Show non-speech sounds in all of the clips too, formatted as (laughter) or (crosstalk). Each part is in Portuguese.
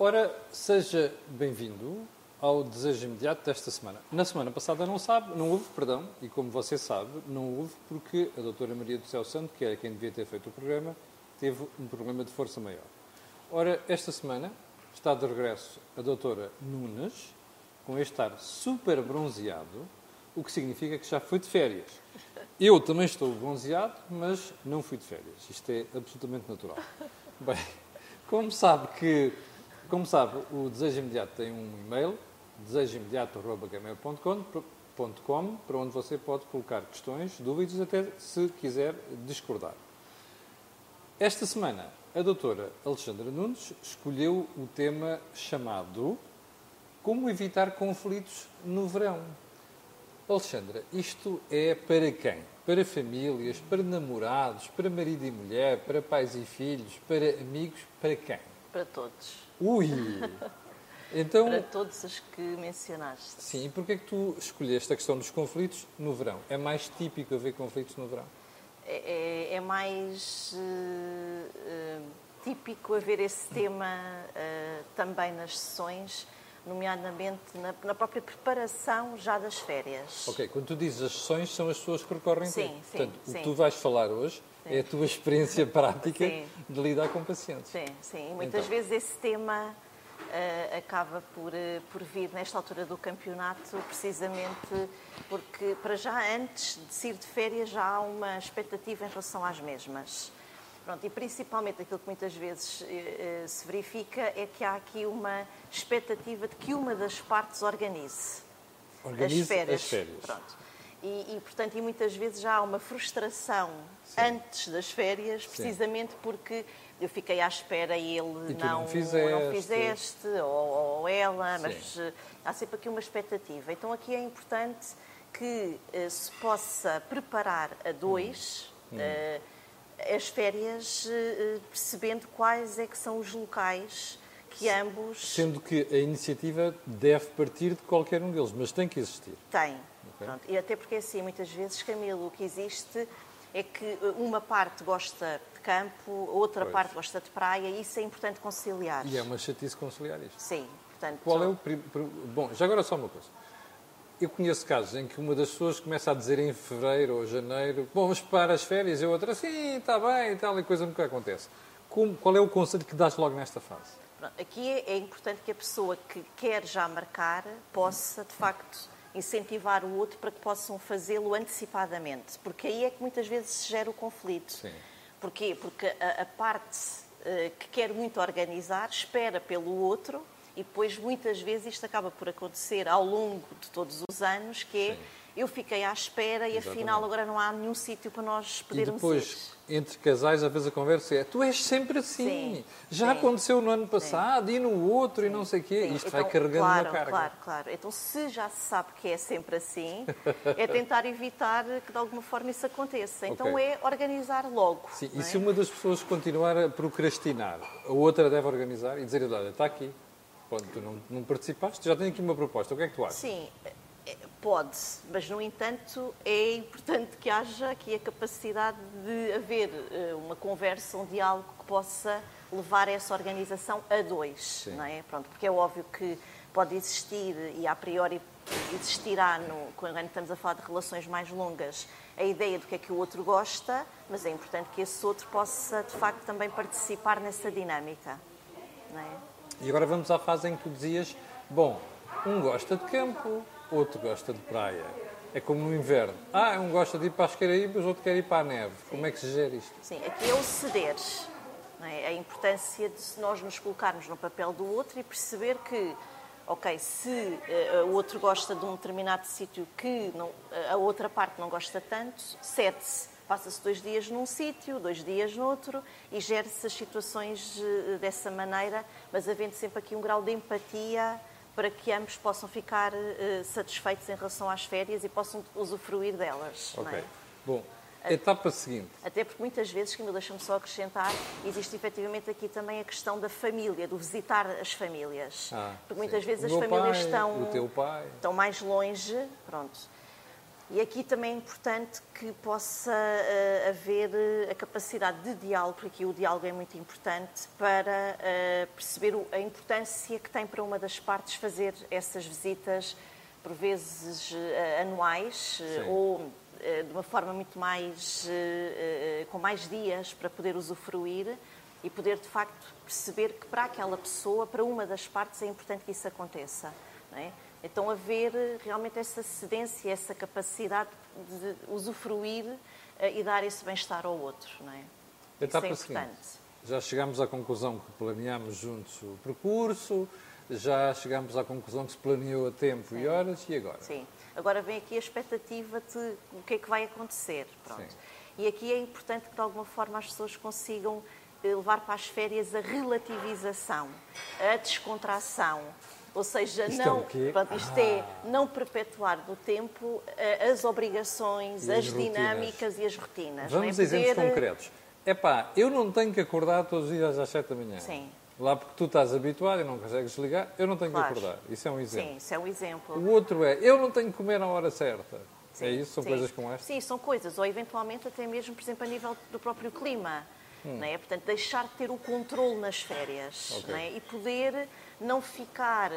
Ora, seja bem-vindo ao desejo imediato desta semana. Na semana passada não sabe, não houve, perdão, e como você sabe, não houve porque a doutora Maria do Céu Santo, que era quem devia ter feito o programa, teve um problema de força maior. Ora, esta semana está de regresso a doutora Nunes, com este ar super bronzeado, o que significa que já foi de férias. Eu também estou bronzeado, mas não fui de férias. Isto é absolutamente natural. Bem, como sabe que como sabe, o Desejo Imediato tem um e-mail, desejoimediato.gmail.com, para onde você pode colocar questões, dúvidas, até se quiser discordar. Esta semana, a doutora Alexandra Nunes escolheu o tema chamado Como evitar conflitos no verão. Alexandra, isto é para quem? Para famílias, para namorados, para marido e mulher, para pais e filhos, para amigos, para quem? Para todos. Ui! (laughs) Então, para todos os que mencionaste. Sim, e porquê é que tu escolheste a questão dos conflitos no verão? É mais típico haver conflitos no verão? É, é, é mais uh, típico haver esse tema uh, também nas sessões, nomeadamente na, na, própria preparação já das férias. Ok, quando tu dizes as sessões, são as pessoas que recorrem sim, a ti. Sim, Portanto, sim. o que tu vais falar hoje sim. é a tua experiência (laughs) prática de lidar com pacientes. Sim, sim. Muitas então. vezes esse tema uh, acaba por, uh, por vir nesta altura do campeonato, precisamente porque, para já, antes de se ir de férias, já há uma expectativa em relação às mesmas. Pronto, e principalmente aquilo que muitas vezes uh, se verifica é que há aqui uma expectativa de que uma das partes organize, organize as férias. As férias. Pronto. E, e, portanto, e muitas vezes já há uma frustração Sim. antes das férias, precisamente Sim. porque eu fiquei à espera e ele e não, não fizeste, não fizeste ou, ou, ela, Sim. mas uh, há sempre aqui uma expectativa. Então aqui é importante que uh, se possa preparar a dois hum. uh, as férias, percebendo quais é que são os locais que ambos... Sendo que a iniciativa deve partir de qualquer um deles, mas tem que existir. Tem. Okay. E até porque assim, muitas vezes, Camilo, o que existe é que uma parte gosta de campo, outra pois. parte gosta de praia, e isso é importante conciliar. E é uma chatice conciliar isto. Sim, portanto... Qual é o... Bom, já agora só uma coisa. Eu conheço casos em que uma das pessoas começa a dizer em fevereiro ou janeiro bom, vamos para as férias, e a outra, sim, está bem e tal, e coisa nunca acontece. Como, qual é o conselho que dás logo nesta fase? Aqui é, é importante que a pessoa que quer já marcar possa, de facto, incentivar o outro para que possam fazê-lo antecipadamente, porque aí é que muitas vezes se gera o conflito. Sim. Porquê? Porque a, a parte uh, que quer muito organizar espera pelo outro e depois muitas vezes isto acaba por acontecer ao longo de todos os anos, que é Sim. Eu fiquei à espera e afinal agora não há nenhum sítio para nós podermos e depois, ir. entre casais, às vezes a conversa é tu és sempre assim. Sim. Já Sim. aconteceu no ano passado e no outro e não sei o quê. Isto então, vai carregando claro, uma carga. Claro, claro. Então, se já se sabe que é sempre assim, é tentar evitar que de alguma forma isso aconteça. Então, Ok. é organizar logo. Sim, não e é? se uma das pessoas continuar a procrastinar, a outra deve organizar e dizer, olha, está aqui. Pronto, tu não, não participaste, já tenho aqui uma proposta. O que é que tu achas? Sim, pode, mas no entanto é importante que haja aqui a capacidade de haver eh, uma conversa, um diálogo que possa levar essa organização a dois, Sim. não é? Pronto, porque é óbvio que pode existir e a priori existirá no, quando estamos a falar de relações mais longas a ideia do que é que o outro gosta, mas é importante que esse outro possa de facto também participar nessa dinâmica, não é? E agora vamos à fase em que tu dizias, bom, um gosta de campo, outro gosta de praia. É como no inverno. Ah, um gosta de ir para as Caraíbas, outro quer ir para a neve. Como é que se gera isto? Sim, aqui é o ceder. é? A importância de nós nos colocarmos no papel do outro e perceber que, ok, se eh, o outro gosta de um determinado sítio que não- a outra parte não gosta tanto, cede-se. Passa-se dois dias num sítio, dois dias noutro e gera-se as situações eh, dessa maneira, mas havendo sempre aqui um grau de empatia para que ambos possam ficar eh, satisfeitos em relação às férias e possam usufruir delas. não Ok. é? Bom, etapa seguinte. Até porque muitas vezes, que me deixa-me só acrescentar, existe efetivamente aqui também a questão da família, do visitar as famílias. Ah, porque muitas sim. vezes O as famílias pai, estão, o teu pai. estão mais longe, pronto. E aqui também é importante que possa uh, haver a capacidade de diálogo, porque aqui o diálogo é muito importante, para uh, perceber a importância que tem para uma das partes fazer essas visitas, por vezes uh, anuais, ou de uma forma muito mais. com mais dias para poder usufruir e poder, de facto, perceber que para aquela pessoa, para uma das partes, é importante que isso aconteça. Não é? Então, haver realmente essa cedência, essa capacidade de usufruir eh, e dar esse bem-estar ao outro. Não é? Isso é importante. Já chegámos à conclusão que planeámos juntos o percurso, já chegámos à conclusão que se planeou a tempo Sim. e horas, e agora? Sim. Agora vem aqui a expectativa de o que é que vai acontecer. Pronto. Sim. E aqui é importante que, de alguma forma, as pessoas consigam eh, levar para as férias a relativização, a descontração, ou seja, isto não, é isto é ah. é não perpetuar do tempo eh, as obrigações, as, as dinâmicas e as rotinas. Vamos é? a exemplos Poder... concretos. É pá, eu não tenho que acordar todos os dias às 7 da manhã. Sim. Lá porque tu estás habituado e não consegues ligar, eu não tenho claro. que acordar. Isso é um exemplo. Sim, isso é um exemplo. O outro é, eu não tenho que comer na hora certa. Sim, é isso? São sim. coisas como esta? Sim, são coisas. Ou eventualmente até mesmo, por exemplo, a nível do próprio clima. Hum. Não é? Portanto, deixar de ter o controle nas férias okay. não é? e poder não ficar uh,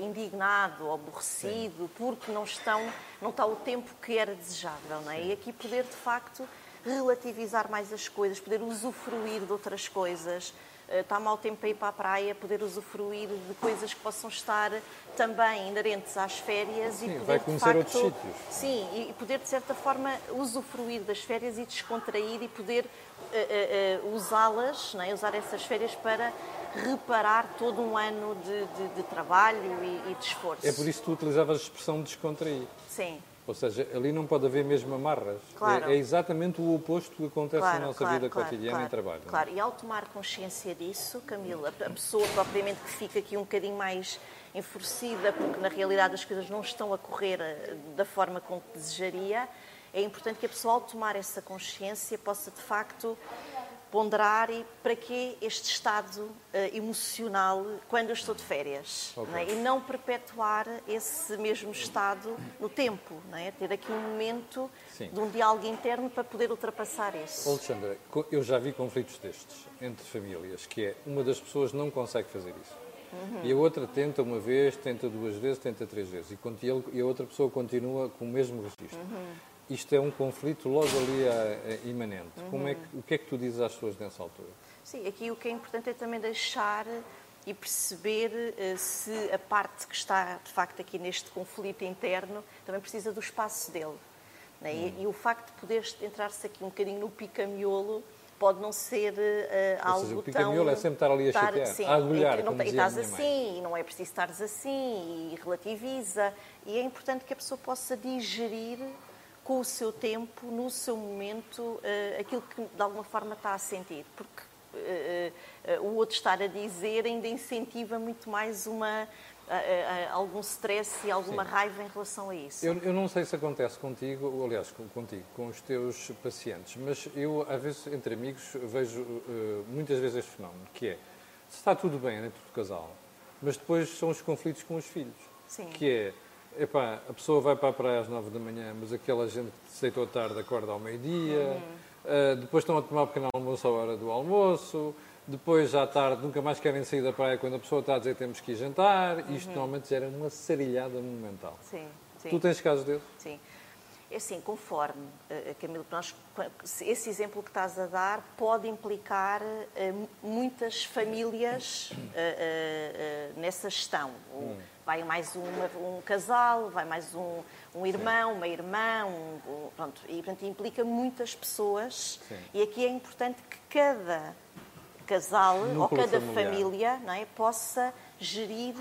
indignado ou aborrecido Sim. porque não, estão, não está o tempo que era desejável. Não é? E aqui poder, de facto, relativizar mais as coisas, poder usufruir de outras coisas, eh, está mau tempo para ir para a praia, poder usufruir de coisas que possam estar também inerentes às férias sim, e poder vai conhecer facto, outros sítios. Sim, e poder de certa forma usufruir das férias e descontrair e poder uh, uh, uh, usá-las, é? usar essas férias para reparar todo um ano de, de, de trabalho e, e, de esforço. É por isso que tu utilizavas a expressão descontrair. Sim. Ou seja, ali não pode haver mesmo amarras. Claro. É, é exatamente o oposto que acontece claro, na nossa claro, vida cotidiana e trabalho. É? Claro, e ao tomar consciência disso, Camila, a pessoa propriamente que fica aqui um bocadinho mais enfurecida, porque na realidade as coisas não estão a correr eh, da forma como desejaria, é importante que a pessoa, ao tomar essa consciência, possa de facto ponderar e para que este estado uh, emocional quando eu estou de férias okay. não é? e não perpetuar esse mesmo estado no tempo, não é? ter aqui um momento Sim. de um diálogo interno para poder ultrapassar isso. Alexandra, eu já vi conflitos destes entre famílias, que é uma das pessoas não consegue fazer isso. Uhum. E a outra tenta uma vez, tenta duas vezes, tenta três vezes. E, e a outra pessoa continua com o mesmo registro. Uhum isto é um conflito logo ali a, a imanente. Uhum. Como é que, o que é que tu dizes às pessoas nessa altura? Sim, aqui o que é importante é também deixar e perceber uh, se a parte que está, de facto, aqui neste conflito interno também precisa do espaço dele. Né? Uhum. E, e, o facto de poder entrar-se aqui um bocadinho no pica-miolo pode não ser uh, algo seja, o pica-miolo é sempre estar ali a estar, chatear, sim, a agulhar, e, não, e estás assim, e não é preciso estares assim, e relativiza. E é importante que a pessoa possa digerir com o seu tempo, no seu momento, uh, aquilo que de alguma forma está a sentir. Porque uh, uh, o outro estar a dizer ainda incentiva muito mais uma, algum stress e alguma Sim. raiva em relação a isso. Eu, eu, não sei se acontece contigo, ou, aliás, contigo, com os teus pacientes, mas eu, às vezes, entre amigos, vejo muitas vezes este fenómeno, que é, se está tudo bem dentro do casal, mas depois são os conflitos com os filhos. Sim. Que é Epá, a pessoa vai para a praia às nove da manhã, mas aquela gente que se deitou tarde acorda ao meio-dia, uhum. uh, depois estão a tomar o pequeno almoço à hora do almoço, depois à tarde nunca mais querem sair da praia quando a pessoa está a dizer temos que ir jantar, uhum. isto normalmente gera uma sarilhada monumental. Sim, sim. Tu tens casos desses? Sim. É assim, conforme, uh, Camilo, nós, esse exemplo que estás a dar pode implicar uh, muitas famílias nessa gestão. Hum vai mais uma, um casal, vai mais um, um irmão, Sim. uma irmã, um, um, pronto, e portanto implica muitas pessoas. Sim. E aqui é importante que cada casal Núcleo ou cada familiar. família não é, possa gerir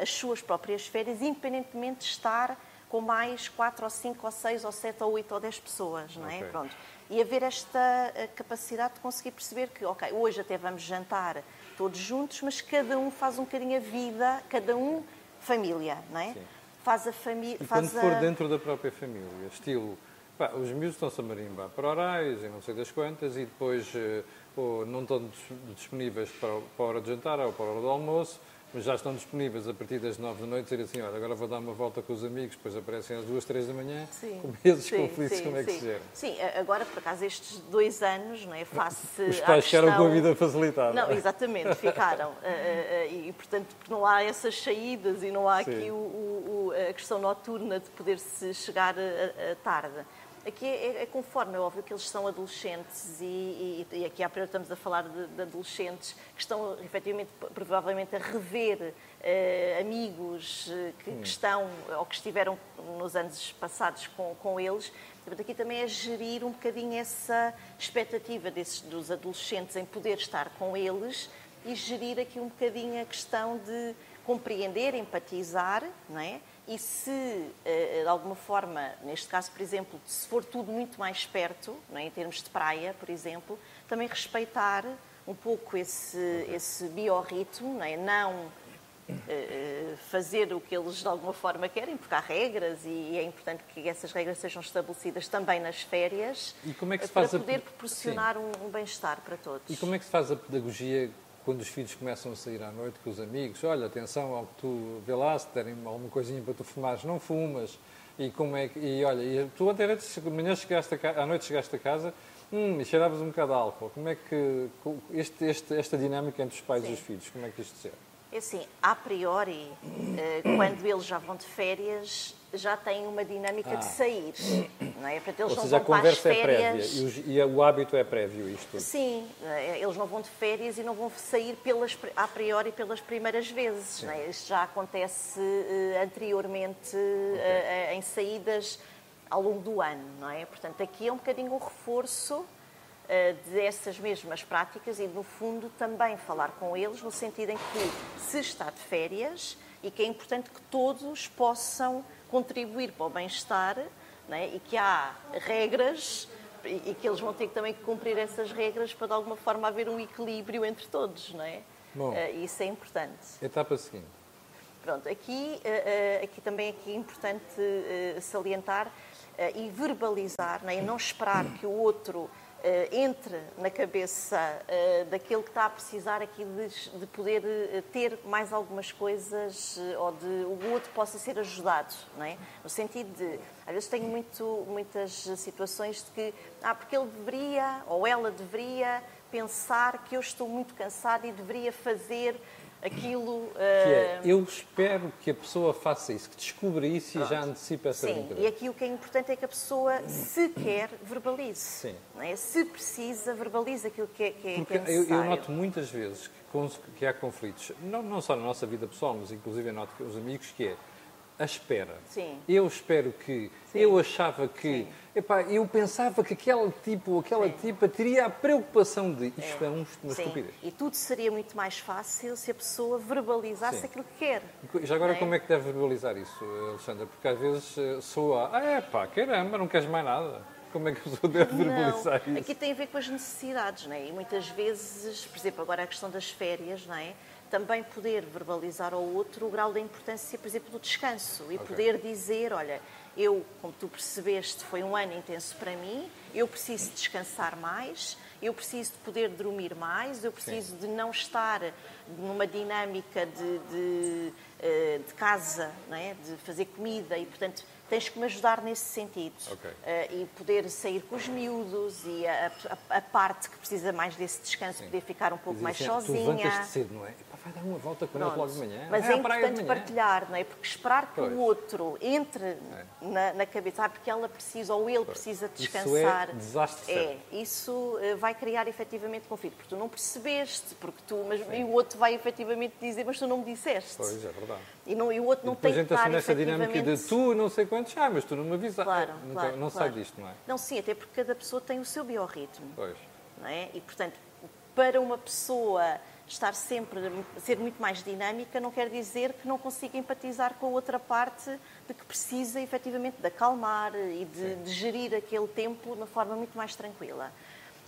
as suas próprias férias, independentemente de estar com mais quatro ou cinco ou seis ou sete ou oito ou dez pessoas, não é? Okay. Pronto. E haver esta uh, capacidade de conseguir perceber que, ok, hoje até vamos jantar todos juntos, mas cada um faz um bocadinho a vida, cada um família, não é? Sim. Faz a família. Quando for dentro da própria família, estilo. Pá, os miúdos estão-se a marimbar para orais e não sei das quantas e depois ou eh, não estão disponíveis para, para a hora de jantar ou para a hora do almoço mas já estão disponíveis a partir das nove da noite, dizer assim, olha, agora vou dar uma volta com os amigos, depois aparecem às duas, três da manhã, Sim. como esses Sim, conflitos, sim, como é que sim. se gera? Sim, agora, por acaso, estes dois anos, não é, face Os à pais ficaram com a questão- vida facilitada. Não, exatamente, ficaram. (laughs) Eh, eh, eh, e, portanto, porque não há essas saídas e não há Sim. aqui o- o- a questão noturna de poder-se chegar a tarde. Aqui é, é conforme, é óbvio que eles são adolescentes e, e, e aqui há priori estamos a falar de, de adolescentes que estão, efetivamente, provavelmente a rever eh, amigos eh, que, que estão ou que estiveram nos anos passados com, com eles. Portanto, aqui também é gerir um bocadinho essa expectativa desses, dos adolescentes em poder estar com eles e gerir aqui um bocadinho a questão de compreender, empatizar, não é? E se, eh, de alguma forma, neste caso, por exemplo, se for tudo muito mais perto, é? em termos de praia, por exemplo, também respeitar um pouco esse, esse biorritmo, não é? Não eh, fazer o que eles de alguma forma querem, porque há regras e é importante que essas regras sejam estabelecidas também nas férias E como é que se eh, para faz a- poder proporcionar um, um bem-estar para todos. E como é que se faz a pedagogia quando os filhos começam a sair à noite com os amigos? Olha, atenção ao que tu vê lá, se derem alguma coisinha para tu fumares, não fumas. E como é que. E olha, e tu ontem à noite, de manhã chegaste a à noite chegaste a casa hum, e cheiravas um bocado de álcool. Como é que. Este, este, esta dinâmica entre os pais e os filhos, como é que isto se gera? É assim, a priori, eh, quando eles já vão de férias, já têm uma dinâmica de sair. Não é? Portanto, eles Ou não seja, a vão para as conversa é prévia férias. e, os- e o hábito é prévio, isto. Sim, eh, eles não vão de férias e não vão sair pelas, a priori pelas primeiras vezes. Não é? Isto já acontece eh, anteriormente eh, eh, em saídas ao longo do ano, não é? Portanto, aqui é um bocadinho um reforço dessas mesmas práticas e, no fundo, também falar com eles no sentido em que se está de férias e que é importante que todos possam contribuir para o bem-estar não é? e que há regras e e que eles vão ter também que cumprir essas regras para, de alguma forma, haver um equilíbrio entre todos, não é? Bom. Eh, isso é importante. Etapa seguinte. Pronto, aqui, eh, aqui também aqui é importante eh, salientar e verbalizar, não, é? E não esperar que o outro entre na cabeça eh, daquele que está a precisar aqui de, de poder eh, ter mais algumas coisas eh, ou de o outro possa ser ajudado, não é? No sentido de, às vezes tenho muito, muitas situações de que, ah, porque ele deveria ou ela deveria pensar que eu estou muito cansado e deveria fazer aquilo Que é, eh, eu espero que a pessoa faça isso, que descubra isso e já antecipe essa Sim, brincadeira. e aqui o que é importante é que a pessoa, se quer, verbalize. Sim. Não é? Se precisa, verbalize aquilo que é, que é, que Porque é eu, necessário. eu noto muitas vezes que, que há conflitos, não, não só na nossa vida pessoal, mas inclusive eu noto que os amigos, que é a espera. Sim. Eu espero que, Sim. eu achava que, epá, eu pensava que aquele tipo ou aquela tipa teria a preocupação de, isto é, um- uma Sim. estupidez. E tudo seria muito mais fácil se a pessoa verbalizasse Sim. aquilo que quer. Já agora, é? como é que deve verbalizar isso, Alexandra? Porque às vezes eh, soa, ah, é pá, caramba, não queres mais nada. Como é que a pessoa deve verbalizar Não, isso? aqui tem a ver com as necessidades, não é? E muitas vezes, por exemplo, agora a questão das férias, não é? Também poder verbalizar ao outro o grau da importância, por exemplo, do descanso e poder dizer, olha, eu, como tu percebeste, foi um ano intenso para mim, eu preciso descansar mais, eu preciso de poder dormir mais, eu preciso de não estar numa dinâmica de, de, eh, de casa, é? de fazer comida e, portanto, tens que me ajudar nesse sentido. Ok. Eh, e poder sair com os miúdos e a, a- a parte que precisa mais desse descanso, poder ficar um pouco mais assim, sozinha. Tu levantas-te cedo, não é? Vai dar uma volta com Pronto. logo de manhã. Mas é de importante partilhar, não é? Porque esperar que Pois. o outro entre na, na cabeça, ah, porque ela precisa ou ele precisa Isso é descansar. desastre É, isso eh, vai criar efetivamente conflito, porque tu não percebeste, porque tu, mas, e o outro vai efetivamente dizer, mas tu não me disseste. Pois, é verdade. E, não, e o outro não Depois tem que estar nessa dinâmica de tu não sei quantos, ah, mas tu não me avisaste. Claro, Nunca- claro, não claro. sai disto, não é? Não, sim, até porque cada pessoa tem o seu biorritmo. Pois. não é? E, portanto, para uma pessoa estar sempre, ser muito mais dinâmica, não quer dizer que não consiga empatizar com a outra parte de que precisa, efetivamente, de acalmar e de, de gerir aquele tempo de uma forma muito mais tranquila.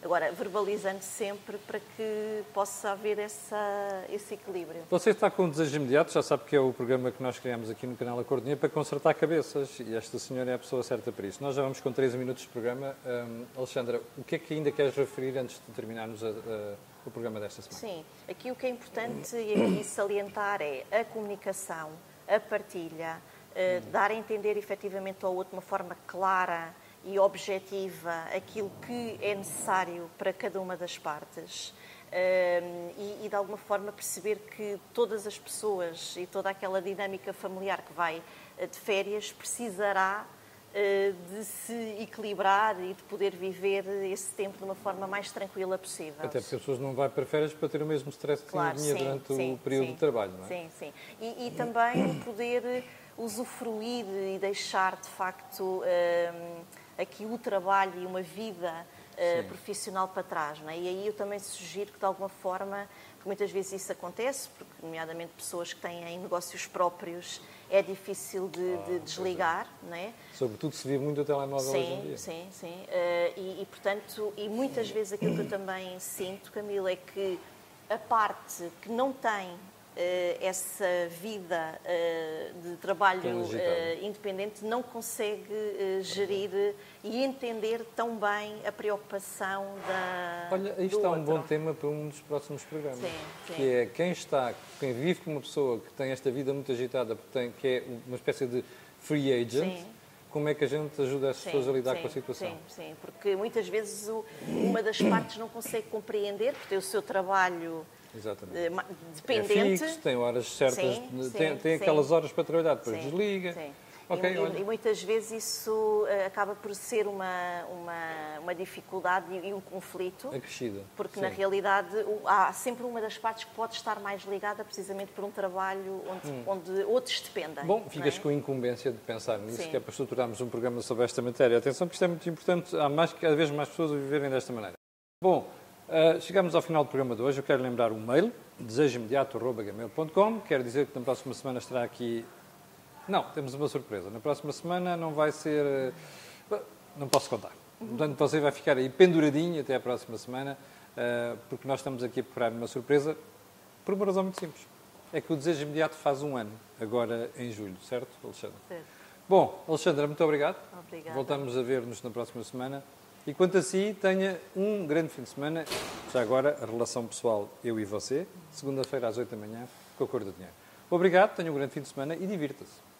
Agora, verbalizando sempre para que possa haver essa, esse equilíbrio. Você está com um desejo imediato, já sabe que é o programa que nós criamos aqui no canal Acordinha para consertar cabeças e esta senhora é a pessoa certa para isso. Nós já vamos com 13 minutos de programa. Hum, Alexandra, o que é que ainda queres referir antes de terminarmos a, a- o programa desta semana. Sim, aqui o que é importante aqui salientar é a comunicação, a partilha, uh, dar a entender efetivamente ao outro de uma forma clara e objetiva aquilo que é necessário para cada uma das partes. Uh, e, e, de alguma forma perceber que todas as pessoas e toda aquela dinâmica familiar que vai uh, de férias precisará de se equilibrar e de poder viver esse tempo de uma forma mais tranquila possível. Até porque as pessoas não vão para férias para ter o mesmo stress que claro, tinha sim, durante sim, o período sim, de trabalho, não é? Sim, sim. E, e também poder usufruir e deixar, de facto, aqui o trabalho e uma vida uh, profissional para trás. Não é? E aí eu também sugiro que, de alguma forma, que muitas vezes isso acontece, porque, nomeadamente, pessoas que têm negócios próprios, é difícil de, ah, de desligar. É. Não é? Sobretudo se vive muito o telemóvel sim, hoje em dia. Sim, sim. Uh, e, e, portanto, e muitas vezes aquilo que eu também sinto, Camila, é que a parte que não tem essa vida eh, de trabalho eh, independente não consegue gerir e entender tão bem a preocupação da. Olha, isto é um bom tema para um dos próximos programas. Sim, sim. Que é quem está, quem vive com uma pessoa que tem esta vida muito agitada, porque tem, que é uma espécie de free agent. Sim como é que a gente ajuda as pessoas a lidar sim, com a situação? Sim, sim, porque muitas vezes o, uma das partes não consegue compreender, porque tem o seu trabalho Exatamente. dependente. É fixo, tem horas certas, sim, tem, tem aquelas horas para trabalhar, depois desliga. Okay, e, e, muitas vezes isso uh, acaba por ser uma, uma, uma dificuldade e, um conflito. Acrescida. Porque, Sim. na realidade, há sempre uma das partes que pode estar mais ligada precisamente por um trabalho onde, hum. onde outros dependem. Bom, ficas é? com a incumbência de pensar nisso, Sim. que é para estruturarmos um programa sobre esta matéria. Atenção, que isto é muito importante. Há mais, cada vez mais pessoas a viverem desta maneira. Bom, Uh, chegamos ao final do programa de hoje. Eu quero lembrar o mail, desejoimediato.gmail.com. Quero dizer que na próxima semana estará aqui... Não, temos uma surpresa. Na próxima semana não vai ser... Uh, não posso contar. Portanto, você vai ficar aí penduradinho até a próxima semana, uh, porque nós estamos aqui a preparar uma surpresa por uma razão muito simples. É que o Desejo Imediato faz um ano, agora em julho, certo, Alexandre? Certo. Bom, Alexandra, muito obrigado. Obrigada. Voltamos a ver-nos na próxima semana. E quanto a si, tenha um grande fim de semana. Já agora, a relação pessoal, eu e você, segunda-feira às 8 da manhã, com a Cor do Dinheiro. Obrigado, tenha um grande fim de semana e divirta-se.